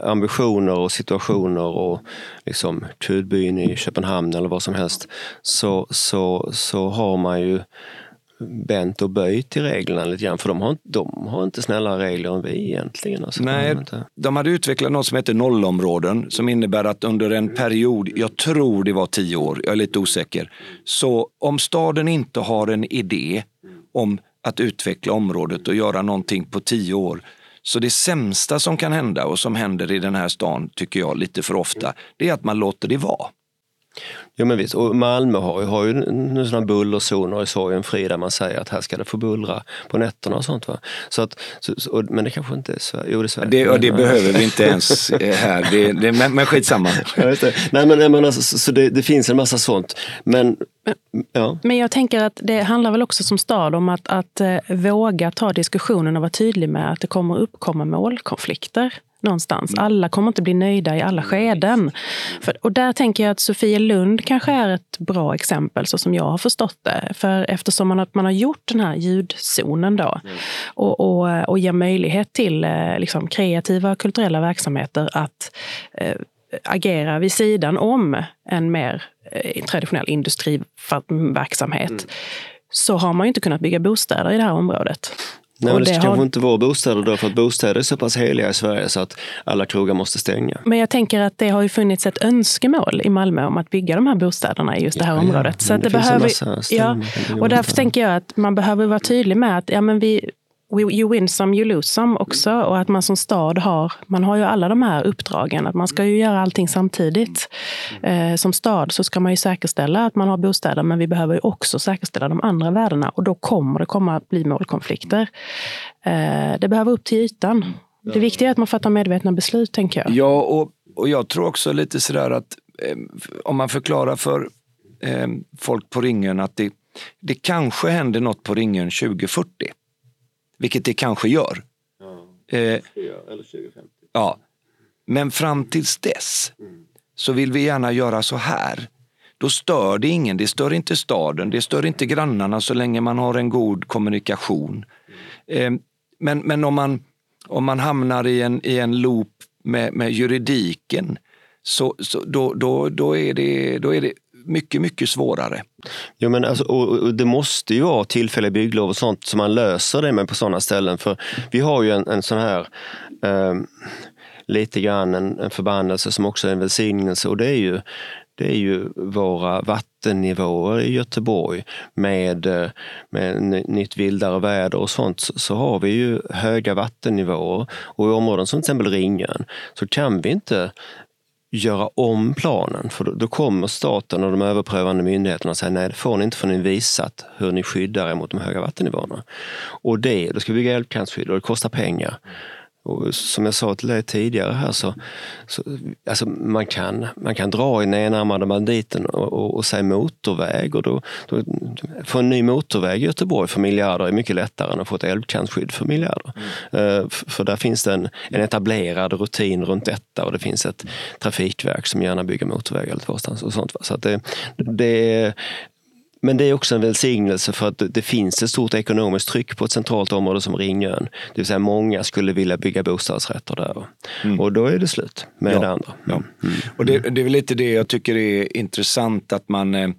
ambitioner och situationer och liksom Tudbyn i Köpenhamn eller vad som helst så, så, så har man ju bänt och böjt i reglerna lite grann. För de har, de har inte snällare regler än vi egentligen. Alltså, Nej, de, de hade utvecklat något som heter nollområden som innebär att under en period, jag tror det var tio år, jag är lite osäker. Så om staden inte har en idé om att utveckla området och göra någonting på tio år så det sämsta som kan hända och som händer i den här stan, tycker jag lite för ofta, det är att man låter det vara. Jo men visst, och Malmö har ju, har ju nu sådana bullerzoner i Sorgenfri där man säger att här ska det få bullra på nätterna och sånt. Va? Så att, så, och, men det kanske inte är Sverige. Jo, det är Sverige. Det, och det men, behöver vi inte ens eh, här, det, det, men, men skitsamma. Ja, Nej men, men alltså, så, så det, det, finns en massa sånt. Men, ja. men jag tänker att det handlar väl också som stad om att, att uh, våga ta diskussionen och vara tydlig med att det kommer uppkomma målkonflikter någonstans. Mm. Alla kommer inte bli nöjda i alla skeden. För, och där tänker jag att Sofia Lund kanske är ett bra exempel, så som jag har förstått det. För eftersom man, man har gjort den här ljudzonen då mm. och, och, och ger möjlighet till eh, liksom, kreativa och kulturella verksamheter att eh, agera vid sidan om en mer eh, traditionell industriverksamhet, mm. så har man ju inte kunnat bygga bostäder i det här området. Nej, men det, det kanske har... inte vara bostäder då, för att bostäder är så pass heliga i Sverige så att alla krogar måste stänga. Men jag tänker att det har ju funnits ett önskemål i Malmö om att bygga de här bostäderna i just det här ja, området. Ja, så det, det behöver, ja, och därför tänker jag att man behöver vara tydlig med att ja, men vi, you win some, you lose some också. Och att man som stad har, man har ju alla de här uppdragen. Att man ska ju göra allting samtidigt. Eh, som stad så ska man ju säkerställa att man har bostäder, men vi behöver ju också säkerställa de andra värdena. Och då kommer det komma att bli målkonflikter. Eh, det behöver upp till ytan. Det viktiga är att man fattar medvetna beslut, tänker jag. Ja, och, och jag tror också lite sådär att eh, om man förklarar för eh, folk på Ringön att det, det kanske händer något på Ringön 2040 vilket det kanske gör. Ja. Eh, eller 2050. Ja. Men fram tills dess mm. så vill vi gärna göra så här. Då stör det ingen, det stör inte staden, det stör inte grannarna så länge man har en god kommunikation. Mm. Eh, men men om, man, om man hamnar i en, i en loop med, med juridiken så, så då, då, då, är det, då är det mycket, mycket svårare. Ja, men alltså, och, och det måste ju vara tillfälliga bygglov och sånt som man löser det med på sådana ställen. För vi har ju en, en sån här eh, lite grann en, en förbannelse som också är en välsignelse och det är ju det är ju våra vattennivåer i Göteborg med, eh, med nytt vildare väder och sånt så har vi ju höga vattennivåer och i områden som till exempel Ringön så kan vi inte göra om planen. För då, kommer staten och de överprövande myndigheterna och säger nej, det får ni inte för ni visat hur ni skyddar er mot de höga vattennivåerna. Och det, då ska vi bygga älvkantsskydd och det kostar pengar. Och som jag sa till dig tidigare här så, så alltså man, kan, man kan dra i den enarmade banditen och, och, och säga motorväg. Och då, då, få en ny motorväg i Göteborg för miljarder är mycket lättare än att få ett älvkantsskydd för miljarder. Mm. Uh, för där finns det en, en, etablerad rutin runt detta och det finns ett trafikverk som gärna bygger motorvägar lite varstans och sånt. Så att det, det, men det är också en välsignelse för att det finns ett stort ekonomiskt tryck på ett centralt område som Ringön. Det vill säga många skulle vilja bygga bostadsrätter där. Mm. Och då är det slut med ja. det andra. Ja. Mm. Och det, det, är väl lite det jag tycker är intressant att man, eh,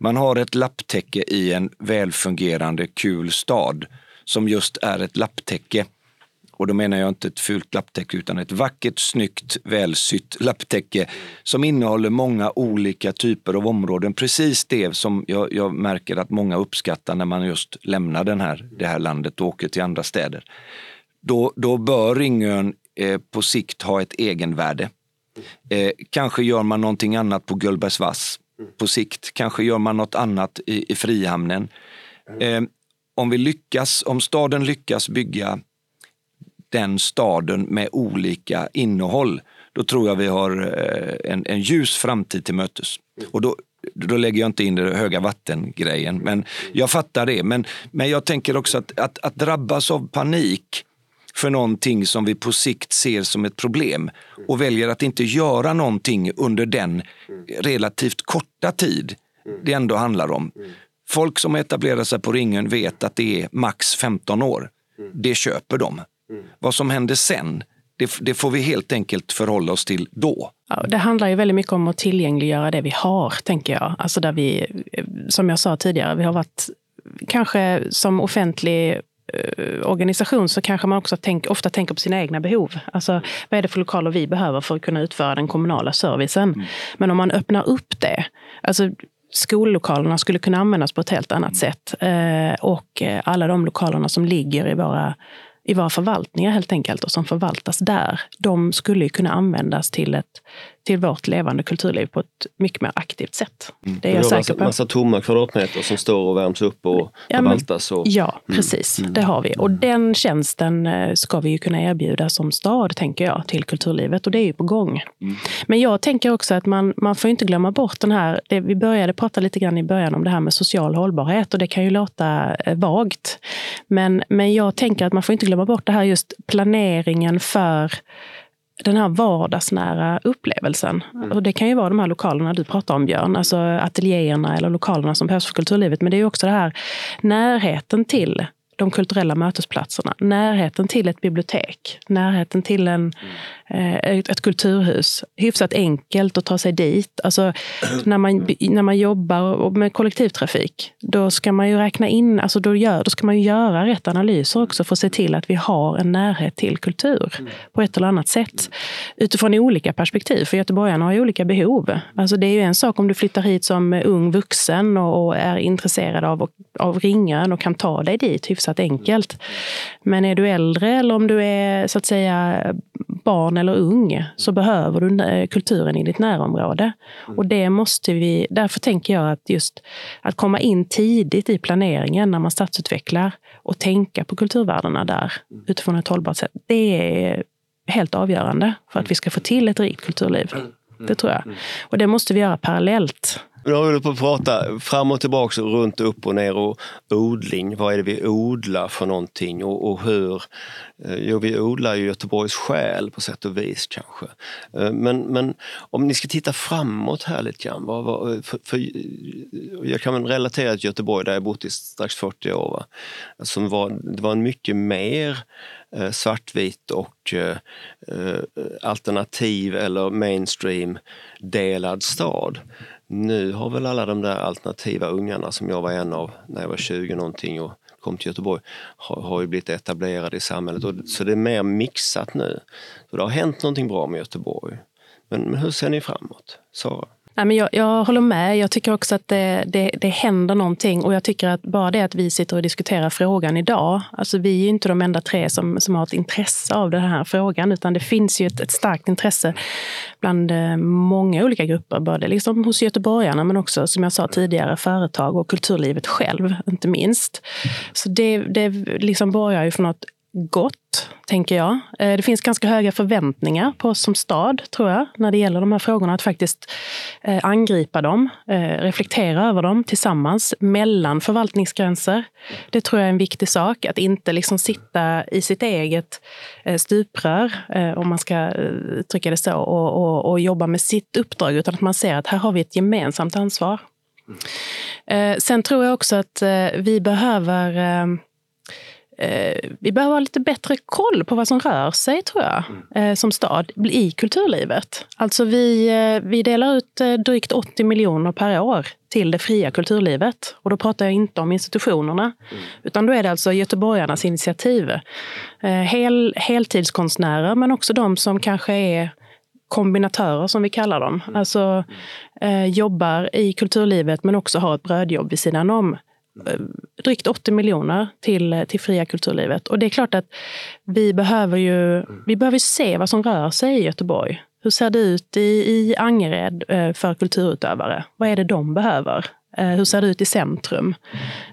man har ett lapptäcke i en välfungerande kul stad som just är ett lapptäcke. Och då menar jag inte ett fult lapptäcke utan ett vackert, snyggt, välsytt lapptäcke som innehåller många olika typer av områden. Precis det som jag, jag, märker att många uppskattar när man just lämnar den här, det här landet och åker till andra städer. Då, då bör Ringön eh, på sikt ha ett egenvärde. Eh, kanske gör man någonting annat på Gullbergsvass på sikt. Kanske gör man något annat i, i Frihamnen. Eh, om vi lyckas, om staden lyckas bygga den staden med olika innehåll, då tror jag vi har eh, en, en ljus framtid till mötes. Och då, då lägger jag inte in det höga vattengrejen, men jag fattar det. Men, men jag tänker också att, att, att drabbas av panik för någonting som vi på sikt ser som ett problem och väljer att inte göra någonting under den relativt korta tid det ändå handlar om. Folk som etablerar sig på ringen vet att det är max 15 år. Det köper de. Vad som händer sen, det, det, får vi helt enkelt förhålla oss till då. Ja, det handlar ju väldigt mycket om att tillgängliggöra det vi har, tänker jag. Alltså där vi, som jag sa tidigare, vi har varit kanske som offentlig eh, organisation så kanske man också tänk, ofta tänker på sina egna behov. Alltså, vad är det för lokaler vi behöver för att kunna utföra den kommunala servicen? Mm. Men om man öppnar upp det, alltså skollokalerna skulle kunna användas på ett helt annat sätt. Eh, och eh, alla de lokalerna som ligger i våra i våra förvaltningar helt enkelt och som förvaltas där, de skulle kunna användas till, ett, till vårt levande kulturliv på ett mycket mer aktivt sätt. Mm. Det är jag säker massa, på. massa tomma kvadratmeter som står och värms upp och ja, förvaltas. Och, ja, mm. precis. Mm. Det har vi. Och den tjänsten eh, ska vi ju kunna erbjuda som stad, tänker jag, till kulturlivet. Och det är ju på gång. Mm. Men jag tänker också att man, man får inte glömma bort den här, det, vi började prata lite grann i början om det här med social hållbarhet och det kan ju låta eh, vagt. Men, men jag tänker att man får inte glömma bort det här just planeringen för den här vardagsnära upplevelsen. Mm. Och det kan ju vara de här lokalerna du pratar om Björn, alltså ateljéerna eller lokalerna som behövs för kulturlivet. Men det är också det här närheten till de kulturella mötesplatserna. Närheten till ett bibliotek, närheten till en, mm. Eh, ett, ett, kulturhus. Hyfsat enkelt att ta sig dit. Alltså, när, man, när man jobbar med kollektivtrafik, då ska man ju räkna in, alltså då, gör, då ska man ju göra rätt analyser också för att se till att vi har en närhet till kultur på ett eller annat sätt. Utifrån olika perspektiv, för göteborgarna har ju olika behov. Alltså det är ju en sak om du flyttar hit som ung vuxen och, och är intresserad av, av ringen och kan ta dig dit hyfsat enkelt. Men är du äldre eller om du är så att säga barn eller ung så behöver du eh, kulturen i ditt närområde. Och det måste vi, därför tänker jag att just att komma in tidigt i planeringen när man stadsutvecklar och tänka på kulturvärdena där utifrån ett hållbart sätt. Det är helt avgörande för att vi ska få till ett rikt kulturliv. Det tror jag. Och det måste vi göra parallellt nu har vi på att prata fram och tillbaka, runt, upp och ner och odling. Vad är det vi odlar för någonting och, och hur? Eh, jo, vi odlar ju Göteborgs själ på sätt och vis kanske. Eh, men, men om ni ska titta framåt här lite grann. Vad, vad, eh, för, för, jag kan väl relatera till Göteborg där jag bott i strax 40 år. Va? Som var, det var en mycket mer svartvit och eh, alternativ eller mainstream delad stad. Nu har väl alla de där alternativa ungarna som jag var en av när jag var 20 någonting och kom till Göteborg har, har ju blivit etablerade i samhället. Och, så det är mer mixat nu. Så det har hänt någonting bra med Göteborg. Men, men hur ser ni framåt? Sara? Nej, men jag, jag håller med. Jag tycker också att det, det, det händer någonting. Och jag tycker att bara det att vi sitter och diskuterar frågan idag. Alltså vi är ju inte de enda tre som, som har ett intresse av den här frågan. Utan det finns ju ett, ett starkt intresse bland eh, många olika grupper. Både liksom hos göteborgarna men också, som jag sa tidigare, företag och kulturlivet själv, inte minst. Så det, det liksom borgar ju för något gott, tänker jag. Eh, det finns ganska höga förväntningar på oss som stad, tror jag, när det gäller de här frågorna. Att faktiskt eh, angripa dem, eh, reflektera över dem tillsammans, mellan förvaltningsgränser. Det tror jag är en viktig sak. Att inte liksom sitta i sitt eget stuprör, om man ska uttrycka det så, och, och, och jobba med sitt uppdrag, utan att man ser att här har vi ett gemensamt ansvar. Mm. Sen tror jag också att vi behöver eh, vi behöver ha lite bättre koll på vad som rör sig, tror jag, mm. eh, som stad i kulturlivet. Alltså vi, eh, vi delar ut eh, drygt 80 miljoner per år till det fria kulturlivet. Och då pratar jag inte om institutionerna, mm. utan då är det alltså göteborgarnas initiativ. Eh, hel, heltidskonstnärer, men också de som kanske är kombinatörer som vi kallar dem. Mm. Alltså eh, jobbar i kulturlivet men också har ett brödjobb vid sidan om. Eh, drygt 80 miljoner till, till fria kulturlivet. Och det är klart att vi behöver ju vi behöver se vad som rör sig i Göteborg. Hur ser det ut i, i Angered eh, för kulturutövare? Vad är det de behöver? Eh, hur ser det ut i centrum?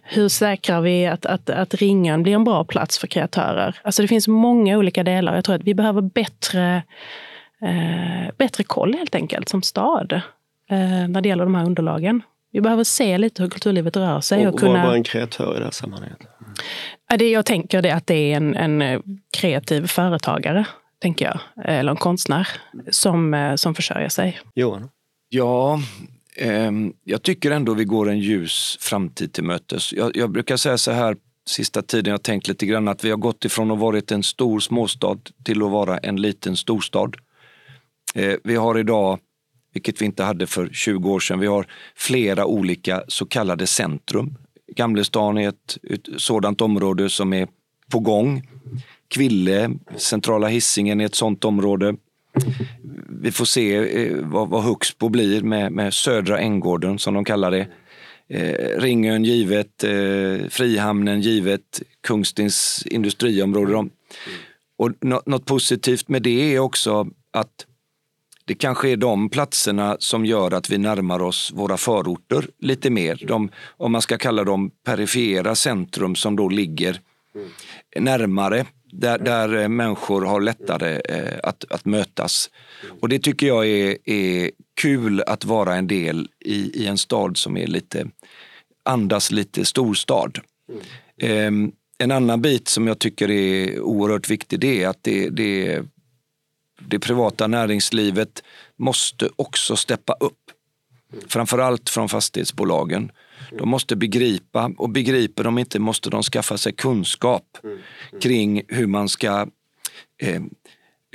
Hur säkrar vi att, att, att ringen blir en bra plats för kreatörer? Alltså det finns många olika delar. Jag tror att vi behöver bättre, eh, bättre koll helt enkelt som stad eh, när det gäller de här underlagen. Vi behöver se lite hur kulturlivet rör sig. Och, och kunna... Vad är en kreatör i det här sammanhanget? Ja, det, jag tänker det att det är en, en eh, kreativ företagare, tänker jag. Eller en konstnär som, eh, som försörjer sig. Johan? Ja, ehm, jag tycker ändå vi går en ljus framtid till mötes. Jag, jag brukar säga så här sista tiden, jag har tänkt lite grann att vi har gått ifrån att varit en stor småstad till att vara en liten storstad. Eh, vi har idag, vilket vi inte hade för 20 år sedan, vi har flera olika så kallade centrum. Gamlestan är ett, ett sådant område som är på gång. Kville, centrala hissingen är ett sådant område. Vi får se eh, vad, vad Huxbo blir med, med Södra Änggården som de kallar det. Eh, Ringön givet, eh, Frihamnen givet, Kungstens industriområde. Mm. Och något positivt med det är också att det kanske är de platserna som gör att vi närmar oss våra förorter lite mer. De, om man ska kalla dem perifera centrum som då ligger närmare där, där eh, människor har lättare eh, att, att mötas. Och det tycker jag är, är kul att vara en del i, i en stad som är lite, andas lite storstad. Eh, en annan bit som jag tycker är oerhört viktig det är att det, det, det privata näringslivet måste också steppa upp. Framförallt från fastighetsbolagen. De måste begripa och begriper de inte måste de skaffa sig kunskap kring hur man ska eh,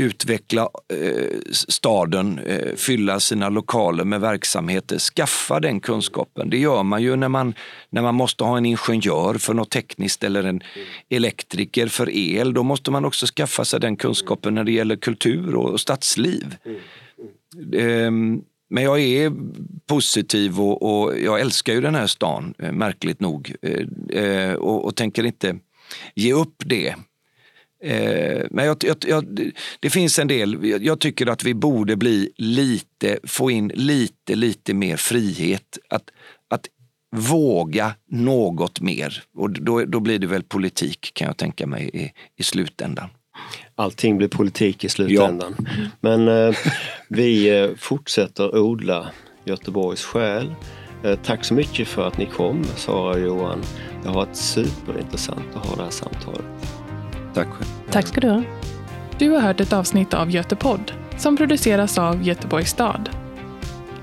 utveckla eh, staden, eh, fylla sina lokaler med verksamheter, skaffa den kunskapen. Det gör man ju när man, när man måste ha en ingenjör för något tekniskt eller en elektriker för el. Då måste man också skaffa sig den kunskapen när det gäller kultur och stadsliv. Eh, men jag är positiv och, och, jag älskar ju den här stan, eh, märkligt nog. Eh, eh och, och tänker inte ge upp det. Men jag, jag, jag, det finns en del, jag tycker att vi borde bli lite, få in lite, lite mer frihet. Att, att våga något mer. Och då, då blir det väl politik kan jag tänka mig i, i slutändan. Allting blir politik i slutändan. Ja. Men eh, vi eh, fortsätter odla Göteborgs själ. Eh, tack så mycket för att ni kom, Sara och Johan. Det har varit superintressant att ha det här samtalet. Tack själv. Tack ska du ha. Du har hört ett avsnitt av Götepodd som produceras av Göteborgs stad.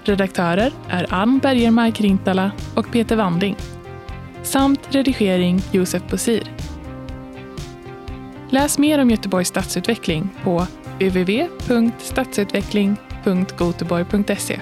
Redaktörer är Ann Bergermark Rintala och Peter Wanding. Samt redigering Josef Bosir. Läs mer om Göteborgs stadsutveckling på www.stadsutveckling.goteborg.se